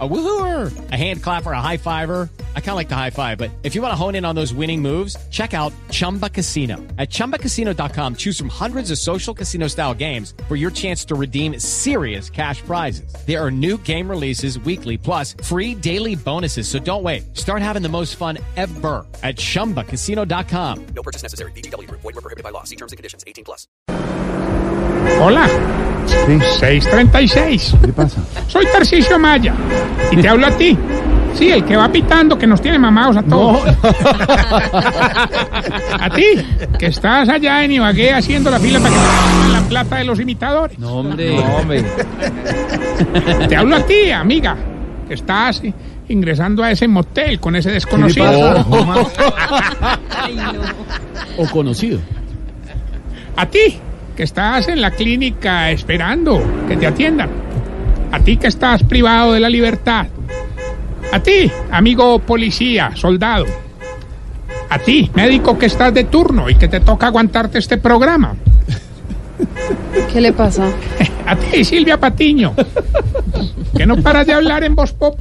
A woohooer, a hand clapper, a high fiver. I kind of like the high five, but if you want to hone in on those winning moves, check out Chumba Casino. At chumbacasino.com, choose from hundreds of social casino style games for your chance to redeem serious cash prizes. There are new game releases weekly, plus free daily bonuses. So don't wait. Start having the most fun ever at chumbacasino.com. No purchase necessary. BGW. Void were prohibited by law. See terms and conditions. 18 plus. Hola, Sí, 636. ¿qué pasa? Soy Tarcisio Maya y te hablo a ti. Sí, el que va pitando que nos tiene mamados a todos. a ti, que estás allá en Ibagué haciendo la fila para que te la plata de los imitadores. No, hombre. No, hombre. Te hablo a ti, amiga, que estás ingresando a ese motel con ese desconocido. O conocido. A ti, que estás en la clínica esperando que te atiendan. A ti que estás privado de la libertad. A ti, amigo policía, soldado. A ti, médico que estás de turno y que te toca aguantarte este programa. ¿Qué le pasa? A ti, Silvia Patiño, que no paras de hablar en voz pop.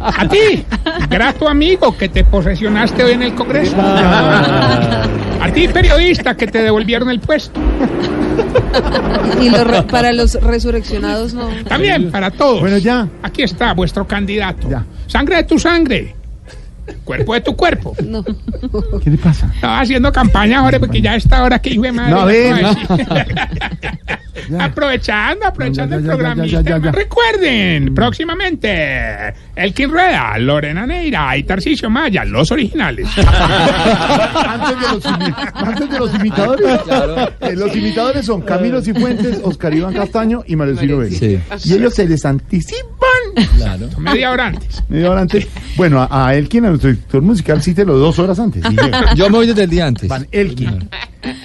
A ti, grato amigo que te posesionaste hoy en el Congreso. A ti, periodista, que te devolvieron el puesto. Y los re- para los resurreccionados no. También para todos. Bueno, ya. Aquí está vuestro candidato. Ya. Sangre de tu sangre. Cuerpo de tu cuerpo. No. ¿Qué le pasa? Estaba haciendo campaña ahora porque ya a esta hora que hijo de madre. No. Ya. aprovechando, aprovechando Ya, ya, el ya, ya, programita. Recuerden, próximamente, Elkin Rueda, Lorena Neira y Tarcisio Maya, los originales. antes, de los, antes de los imitadores. eh, los imitadores son Camilo Cifuentes, Oscar Iván Castaño y Mario Ciro Vélez. Sí. Y ellos se les anticipan Claro. Media hora antes. media hora antes. Bueno, a, a Elkin, a nuestro director musical, cítelo dos horas antes. Yo me voy desde el día antes. Van Elkin,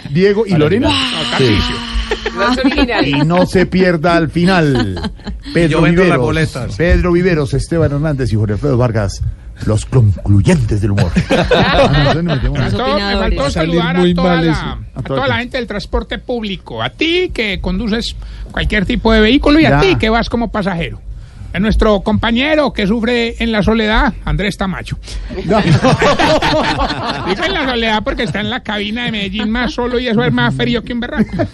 Diego y Lorena. Tarcisio. Y no se pierda al final. Pedro Viveros, Pedro Viveros, Esteban Hernández y Jorge Alfredo Vargas, los concluyentes del humor. Ah, no. Faltó- me faltó saludar a toda, la, a toda la gente del transporte público, a ti que conduces cualquier tipo de vehículo y a ti que vas como pasajero. A nuestro compañero que sufre en la soledad, Andrés Tamayo. Digo en la soledad porque está en la cabina de Medellín más solo y eso es más frío que un berraco.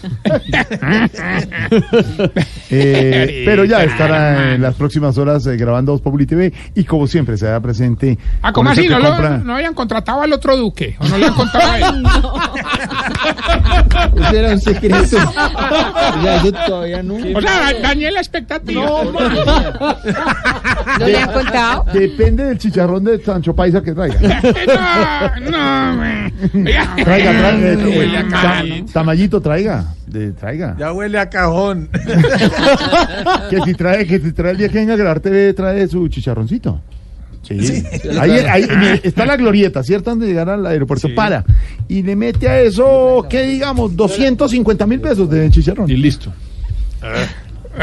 Eh, pero ya estará en las próximas horas eh, grabando Voz Populi TV y como siempre se da presente. Ah, ¿cómo así? ¿No, lo- compra- no habían contratado al otro duque? ¿O no le han contado a él? Ese era un secreto. O sea, eso todavía no. O sea, da- dañé la expectativa. ¿No le han contado? Depende del chicharrón de Sancho Paisa que traiga. no, no. Traiga, traiga. Huele a cajón. ta- Tamayito, traiga. De, traiga. Ya huele a cajón. Que si trae, que si trae el día que venga a grabar TV, trae su chicharroncito. Sí. Ahí, ahí, mire, está la glorieta, ¿cierto? Antes de llegar al aeropuerto, para. Y le mete a eso, ¿qué digamos? 250 mil pesos de chicharrón. Y listo.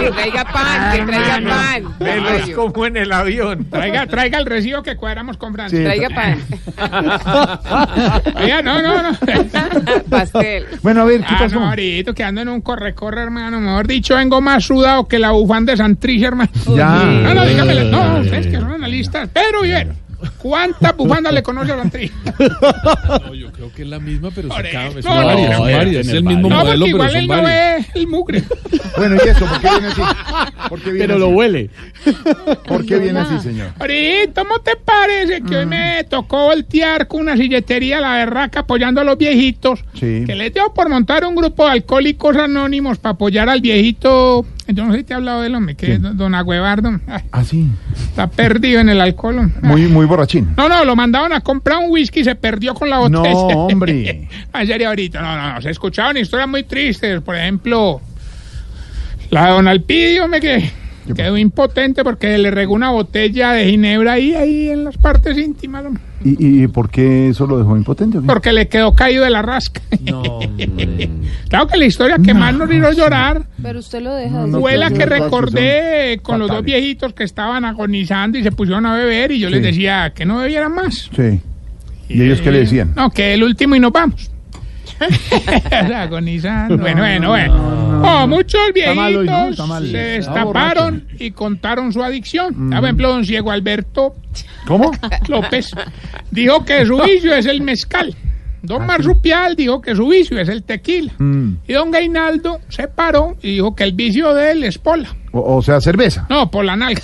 Que traiga pan, que traiga pan. Velos como en el avión. Traiga, traiga el recibo que cuadramos con Francia. Sí. Traiga pan. Oiga, no, no, no. Pastel. Bueno, a ver, ¿qué Ah, pasó? no, ahorita que ando en un corre-corre, hermano. Mejor dicho, vengo más sudado que la bufanda de Santricia, hermano. Ya. No, no, dígame. No, ustedes que son analistas. Pedro Vivero, ¿cuántas bufandas le conoce a Santricia? No, yo creo que es la misma, pero se acaba. No, varias, no, varias. Es el mismo No, modelo, pero igual son él no varias. ve el mugre. Bueno, ¿y eso? ¿Por qué viene así? ¿Por qué viene así? huele. ¿Por qué viene así, señor? Ahorita, ¿cómo te parece que hoy me tocó voltear con una silletería a la berraca apoyando a los viejitos? Sí. Que les dio por montar un grupo de alcohólicos anónimos para apoyar al viejito. Yo no sé si te he hablado de él, hombre, que es don Agüevardo. Ay, Así. está perdido en el alcohol. hombre. Muy, muy borrachín. No, no, lo mandaron a comprar un whisky y se perdió con la botella. No, hombre. Ayer y ahorita, no, no, no. Se escuchaban historias muy tristes. Por ejemplo, la de Don Alpidio, me que quedó impotente porque le regó una botella de ginebra ahí, ahí en las partes íntimas. hombre. ¿Y, y por qué eso lo dejó impotente? o qué? Porque le quedó caído de la rasca. No, hombre. claro que la historia que más nos hizo llorar Pero usted lo deja. no, fue la que recordé son con los dos fatales. viejitos que estaban agonizando y se pusieron a beber y yo les Sí. decía que no bebieran más. Sí. ¿Y ellos qué le decían? No, que el último y nos vamos. Agonizando. Bueno, bueno, bueno. Oh, muchos viejitos se destaparon y contaron su adicción. Por ejemplo, don Ciego Alberto ¿Cómo? López dijo que su vicio es el mezcal. Don Marsupial dijo que su vicio es el tequila. Mm. Y don Gainaldo se paró y dijo que el vicio de él es pola. O, o sea, cerveza. No, por la nalga.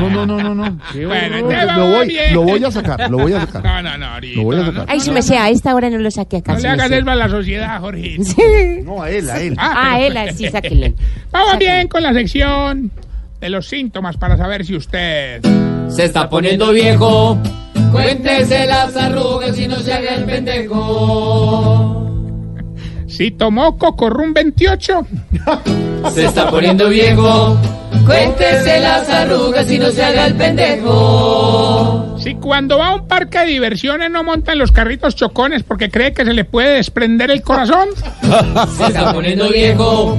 No, no, no, no, no. Bueno, entonces lo, vamos voy, bien. lo voy a sacar, lo voy a sacar. No, no, no, ahorita. Lo voy a sacar. Ay, su merced, a esta hora no lo saqué acá. No su le hagas merced. a la sociedad, Jorge. No, a él, a él. Ah, él, así, sáquenlo. Vamos bien con la sección de los síntomas para saber si usted... Se está poniendo viejo. Cuéntese las arrugas y no se haga el pendejo. Si tomó Cocorrum 28, Se está poniendo viejo. Cuéntese las arrugas y no se haga el pendejo. si cuando va a un parque de diversiones no monta en los carritos chocones porque cree que se le puede desprender el corazón, Se está poniendo viejo.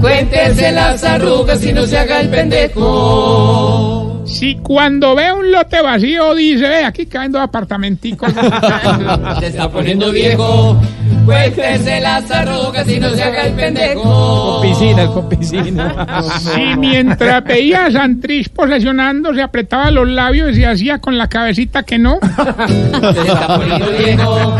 Cuéntese las arrugas y no se haga el pendejo. Si cuando ve un lote vacío dice, ve, aquí caen dos apartamenticos. Se está poniendo viejo. Cuéntese las arrugas y no se haga el pendejo. Piscina, con piscina. Si mientras veía a Santrich posesionando se apretaba los labios y hacía con la cabecita que no. Se está poniendo viejo.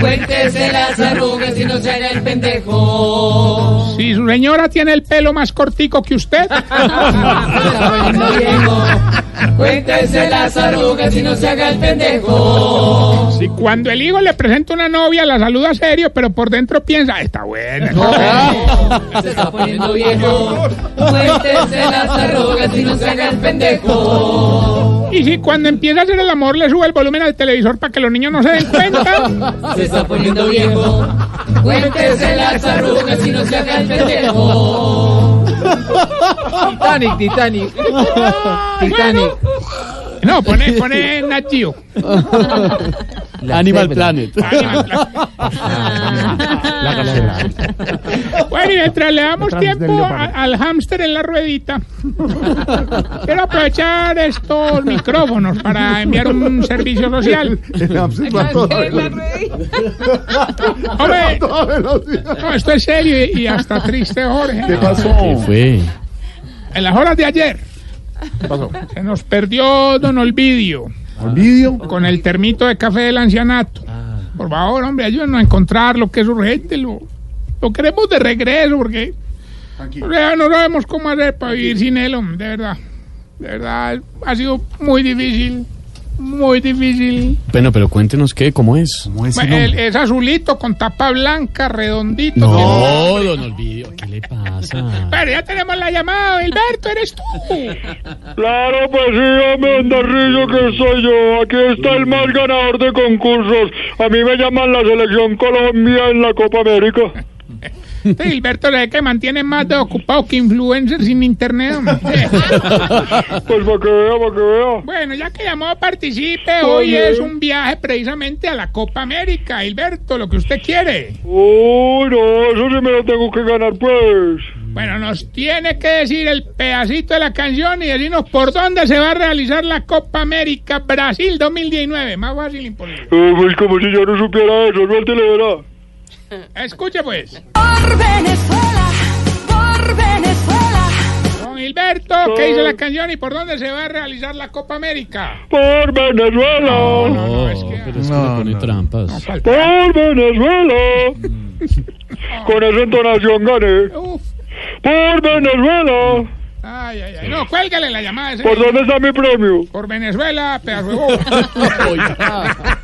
Cuéntese las arrugas y no se haga el pendejo. Si su señora tiene el pelo más cortico que usted. Se está poniendo viejo. Cuéntese las arrugas y no se haga el pendejo. Si cuando el hijo le presenta una novia la saluda serio, pero por dentro piensa, "Ah, está buena. Se está poniendo viejo. Cuéntese las arrugas y no se haga el pendejo. Y si cuando empieza a hacer el amor le sube el volumen al televisor para que los niños no se den cuenta. Se está poniendo viejo. Cuéntese las arrugas y no se haga el pendejo. Titanic, Titanic. Titanic. No, pone, pone Nat Geo. Animal Planet. La carcela. Bueno, y mientras le damos tiempo a- al hámster en la ruedita, quiero aprovechar estos micrófonos para enviar un servicio social. El hamster va a toda velocidad. Hombre, A toda velocidad. no, esto es serio y, y hasta triste, Jorge. ¿Qué pasó? fue? En las horas de ayer ¿Qué pasó? se nos perdió Don Olvidio ¿El vídeo? con el termito de café del ancianato. Por favor, hombre, ayúdenos a encontrar lo que es urgente. Lo, lo queremos de regreso porque o sea, no sabemos cómo hacer para vivir sin él, hombre, de verdad. De verdad, ha sido muy difícil. Muy difícil. Bueno, pero cuéntenos qué, cómo es. El- es azulito con tapa blanca, redondito. No, don Olvidio, ¿qué le pasa? Pero ya tenemos la llamada, Hilberto, eres tú. Claro, pues sí, hombre, Andarrillo, que soy yo. Aquí está el más ganador de concursos. A mí me llaman la Selección Colombia en la Copa América. Este Hilberto le que mantiene más de ocupado que influencer sin internet. hombre. Pues para que vea, para que vea. Bueno, ya que llamó, participe. Hoy Oye. es un viaje precisamente a la Copa América. Hilberto, lo que usted quiere. Uy, no, eso sí me lo tengo que ganar, pues. Bueno, nos tiene que decir el pedacito de la canción y decirnos por dónde se va a realizar la Copa América Brasil 2019. Más fácil imposible. Eh, pues como si yo no supiera eso, no te lo verá. Escuche pues. Por Venezuela, por Venezuela. Don Hilberto, ¿qué dice la canción y por dónde se va a realizar la Copa América? Por Venezuela. No, no, no, es que... Pero es que pone trampas. Por Venezuela. Con esa entonación gané. Uf. Por Venezuela. Ay, ay, ay. No, cuélgale la llamada. ese. ¿Por dónde está mi premio? Por Venezuela, pedazo de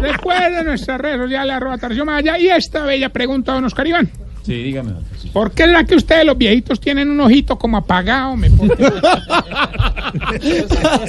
bobo. Recuerden nuestras redes sociales, arroba Tarcisio Maya, y esta bella pregunta a don Oscar Iván. Sí, dígame. ¿Por qué será que ustedes los viejitos tienen un ojito como apagado? Me pone?